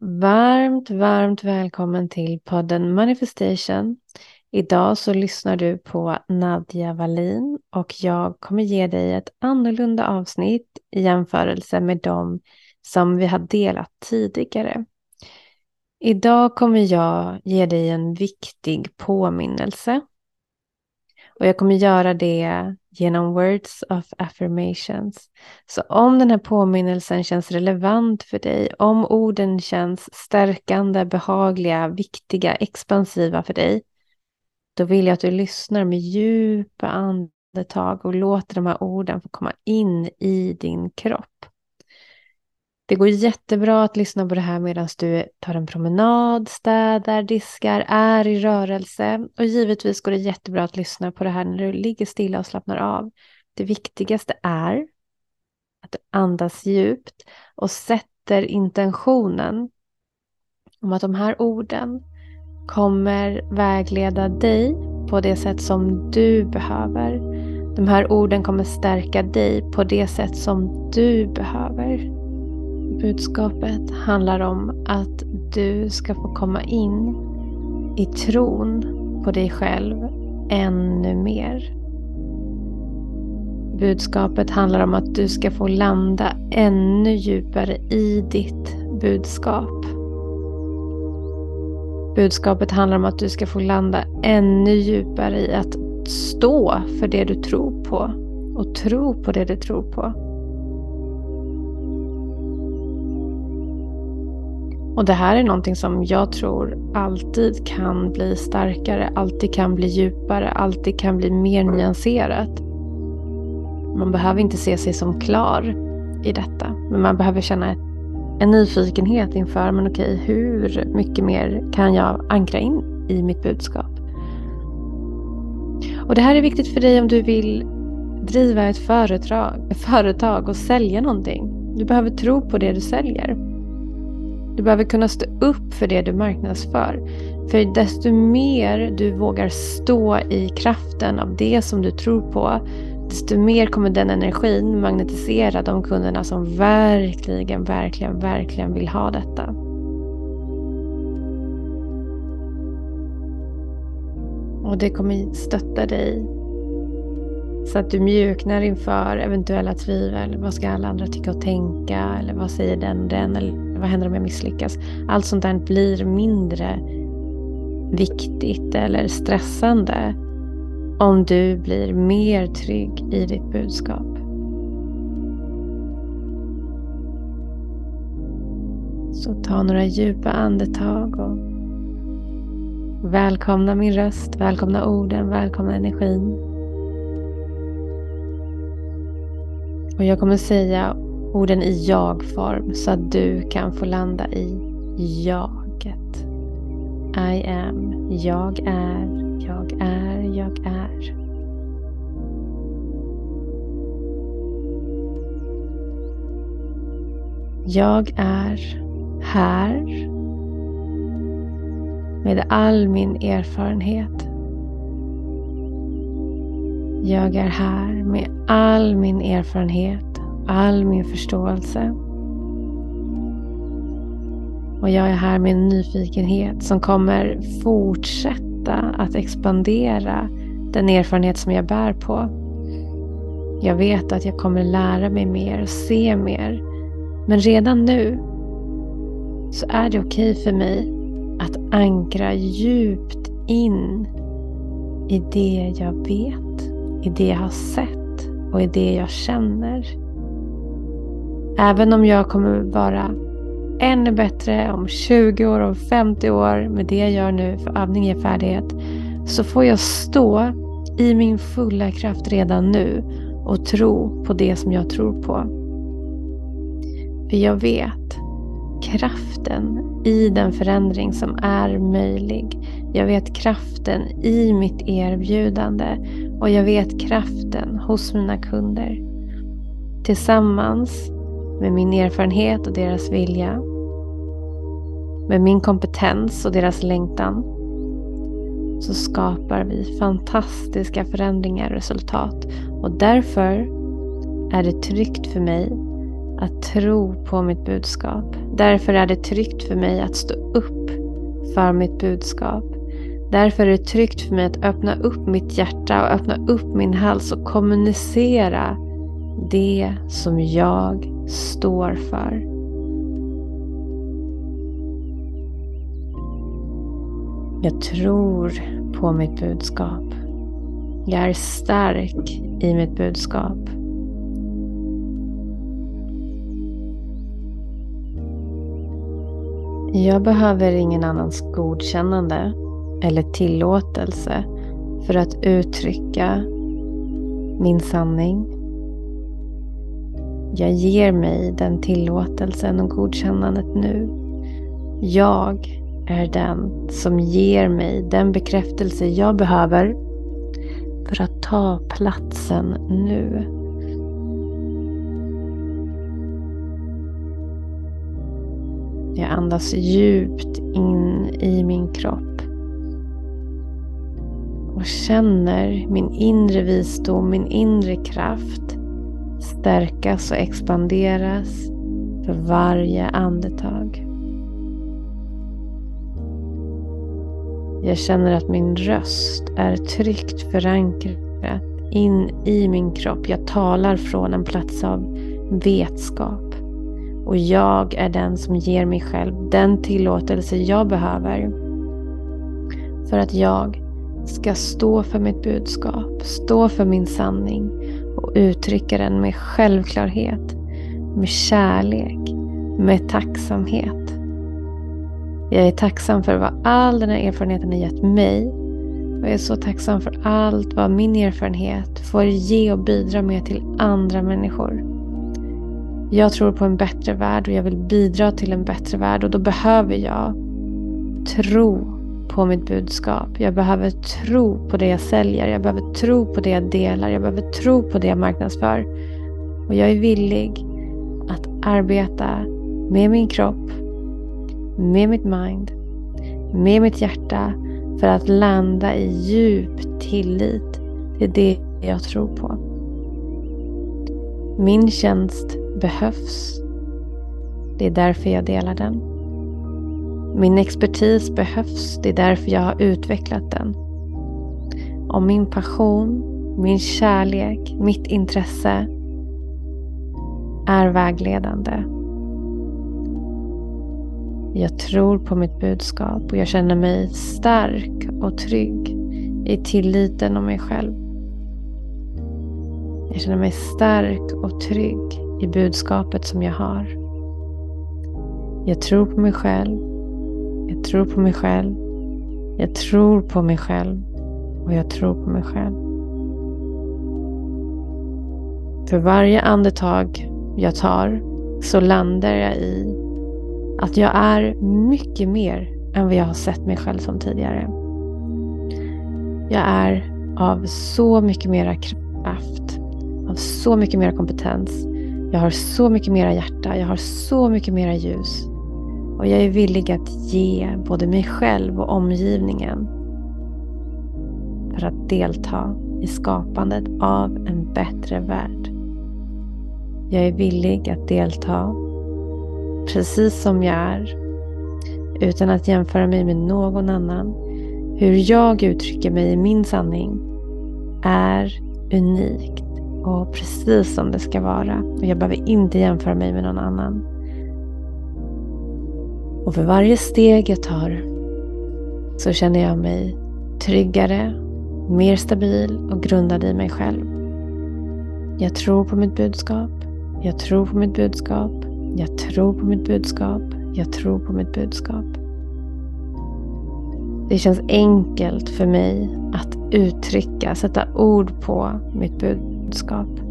Varmt, varmt välkommen till podden Manifestation. Idag så lyssnar du på Nadja Wallin och jag kommer ge dig ett annorlunda avsnitt i jämförelse med de som vi har delat tidigare. Idag kommer jag ge dig en viktig påminnelse. Och jag kommer göra det genom words of affirmations. Så om den här påminnelsen känns relevant för dig, om orden känns stärkande, behagliga, viktiga, expansiva för dig, då vill jag att du lyssnar med djupa andetag och låter de här orden få komma in i din kropp. Det går jättebra att lyssna på det här medan du tar en promenad, städar, diskar, är i rörelse. Och givetvis går det jättebra att lyssna på det här när du ligger stilla och slappnar av. Det viktigaste är att du andas djupt och sätter intentionen om att de här orden kommer vägleda dig på det sätt som du behöver. De här orden kommer stärka dig på det sätt som du behöver. Budskapet handlar om att du ska få komma in i tron på dig själv ännu mer. Budskapet handlar om att du ska få landa ännu djupare i ditt budskap. Budskapet handlar om att du ska få landa ännu djupare i att stå för det du tror på och tro på det du tror på. Och det här är någonting som jag tror alltid kan bli starkare, alltid kan bli djupare, alltid kan bli mer nyanserat. Man behöver inte se sig som klar i detta, men man behöver känna en nyfikenhet inför, men okej, hur mycket mer kan jag ankra in i mitt budskap? Och det här är viktigt för dig om du vill driva ett företag, ett företag och sälja någonting. Du behöver tro på det du säljer. Du behöver kunna stå upp för det du marknadsför. För desto mer du vågar stå i kraften av det som du tror på, desto mer kommer den energin magnetisera de kunderna som verkligen, verkligen, verkligen vill ha detta. Och det kommer stötta dig så att du mjuknar inför eventuella tvivel. Vad ska alla andra tycka och tänka? Eller vad säger den den? Eller vad händer om jag misslyckas? Allt sånt där blir mindre viktigt eller stressande om du blir mer trygg i ditt budskap. Så ta några djupa andetag och välkomna min röst, välkomna orden, välkomna energin. Och jag kommer säga orden i jag-form så att du kan få landa i jaget. I am, jag är, jag är, jag är. Jag är här. Med all min erfarenhet. Jag är här med all min erfarenhet, all min förståelse. Och jag är här med en nyfikenhet som kommer fortsätta att expandera den erfarenhet som jag bär på. Jag vet att jag kommer lära mig mer och se mer. Men redan nu så är det okej okay för mig att ankra djupt in i det jag vet i det jag har sett och i det jag känner. Även om jag kommer vara ännu bättre om 20 år, om 50 år med det jag gör nu, för övning ger färdighet, så får jag stå i min fulla kraft redan nu och tro på det som jag tror på. För jag vet kraften i den förändring som är möjlig. Jag vet kraften i mitt erbjudande och jag vet kraften hos mina kunder. Tillsammans med min erfarenhet och deras vilja, med min kompetens och deras längtan, så skapar vi fantastiska förändringar och resultat. Och därför är det tryggt för mig att tro på mitt budskap. Därför är det tryggt för mig att stå upp för mitt budskap. Därför är det tryggt för mig att öppna upp mitt hjärta och öppna upp min hals och kommunicera det som jag står för. Jag tror på mitt budskap. Jag är stark i mitt budskap. Jag behöver ingen annans godkännande eller tillåtelse för att uttrycka min sanning. Jag ger mig den tillåtelsen och godkännandet nu. Jag är den som ger mig den bekräftelse jag behöver för att ta platsen nu. Jag andas djupt in i min kropp och känner min inre visdom, min inre kraft stärkas och expanderas för varje andetag. Jag känner att min röst är tryggt förankrad in i min kropp. Jag talar från en plats av vetskap. Och jag är den som ger mig själv den tillåtelse jag behöver för att jag ska stå för mitt budskap, stå för min sanning och uttrycka den med självklarhet, med kärlek, med tacksamhet. Jag är tacksam för vad all den här erfarenheten har gett mig. Och jag är så tacksam för allt vad min erfarenhet får ge och bidra med till andra människor. Jag tror på en bättre värld och jag vill bidra till en bättre värld och då behöver jag tro på mitt budskap. Jag behöver tro på det jag säljer. Jag behöver tro på det jag delar. Jag behöver tro på det jag marknadsför. Och jag är villig att arbeta med min kropp, med mitt mind, med mitt hjärta för att landa i djup tillit till det jag tror på. Min tjänst behövs. Det är därför jag delar den. Min expertis behövs. Det är därför jag har utvecklat den. Om min passion, min kärlek, mitt intresse är vägledande jag tror på mitt budskap och jag känner mig stark och trygg i tilliten om mig själv. Jag känner mig stark och trygg i budskapet som jag har. Jag tror på mig själv. Jag tror på mig själv. Jag tror på mig själv. Och jag tror på mig själv. För varje andetag jag tar så landar jag i att jag är mycket mer än vad jag har sett mig själv som tidigare. Jag är av så mycket mera kraft, av så mycket mera kompetens. Jag har så mycket mera hjärta, jag har så mycket mera ljus. Och jag är villig att ge både mig själv och omgivningen för att delta i skapandet av en bättre värld. Jag är villig att delta precis som jag är. Utan att jämföra mig med någon annan. Hur jag uttrycker mig i min sanning är unikt och precis som det ska vara. Och jag behöver inte jämföra mig med någon annan. Och för varje steg jag tar så känner jag mig tryggare, mer stabil och grundad i mig själv. Jag tror på mitt budskap. Jag tror på mitt budskap. Jag tror på mitt budskap. Jag tror på mitt budskap. Det känns enkelt för mig att uttrycka, sätta ord på mitt budskap.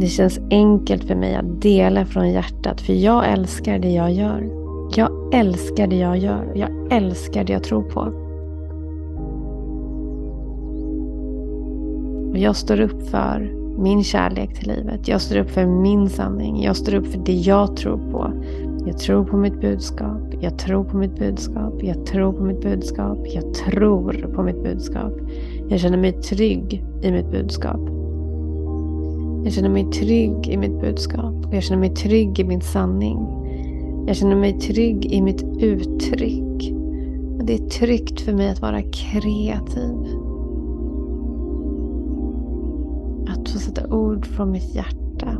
Det känns enkelt för mig att dela från hjärtat för jag älskar det jag gör. Jag älskar det jag gör. Jag älskar det jag tror på. Och jag står upp för min kärlek till livet. Jag står upp för min sanning. Jag står upp för det jag tror på. Jag tror på mitt budskap. Jag tror på mitt budskap. Jag tror på mitt budskap. Jag tror på mitt budskap. Jag känner mig trygg i mitt budskap. Jag känner mig trygg i mitt budskap. Och jag känner mig trygg i min sanning. Jag känner mig trygg i mitt uttryck. Och det är tryggt för mig att vara kreativ. Att få sätta ord från mitt hjärta.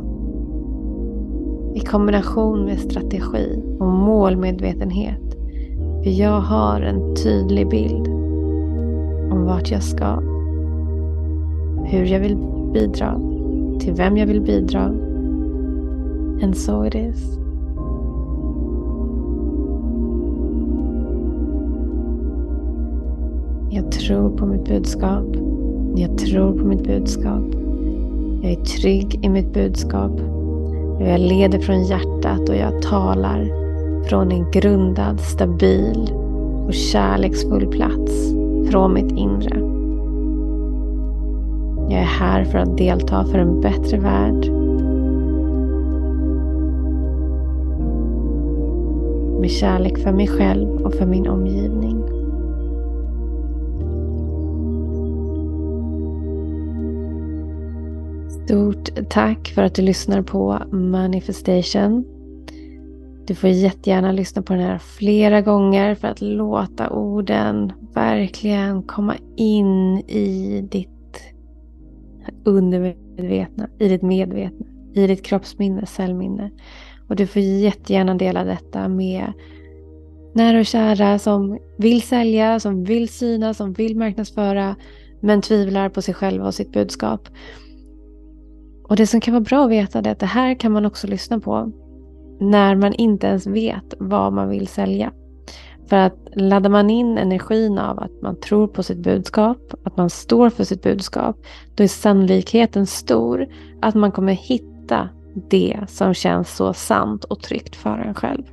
I kombination med strategi och målmedvetenhet. För jag har en tydlig bild om vart jag ska. Hur jag vill bidra. Till vem jag vill bidra. And so it is. Jag tror på mitt budskap. Jag tror på mitt budskap. Jag är trygg i mitt budskap. Jag leder från hjärtat och jag talar från en grundad, stabil och kärleksfull plats från mitt inre. Jag är här för att delta för en bättre värld. Med kärlek för mig själv och för min omgivning. Stort tack för att du lyssnar på Manifestation. Du får jättegärna lyssna på den här flera gånger för att låta orden verkligen komma in i ditt undermedvetna, i ditt medvetna, i ditt kroppsminne, cellminne. Och du får jättegärna dela detta med nära och kära som vill sälja, som vill synas, som vill marknadsföra men tvivlar på sig själva och sitt budskap. Och det som kan vara bra att veta är att det här kan man också lyssna på när man inte ens vet vad man vill sälja. För att laddar man in energin av att man tror på sitt budskap, att man står för sitt budskap, då är sannolikheten stor att man kommer hitta det som känns så sant och tryggt för en själv.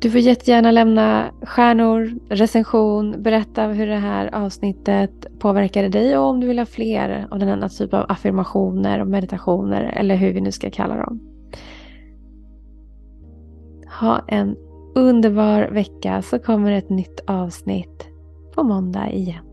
Du får jättegärna lämna stjärnor, recension, berätta hur det här avsnittet påverkade dig och om du vill ha fler av denna typ av affirmationer och meditationer eller hur vi nu ska kalla dem. Ha en underbar vecka så kommer ett nytt avsnitt på måndag igen.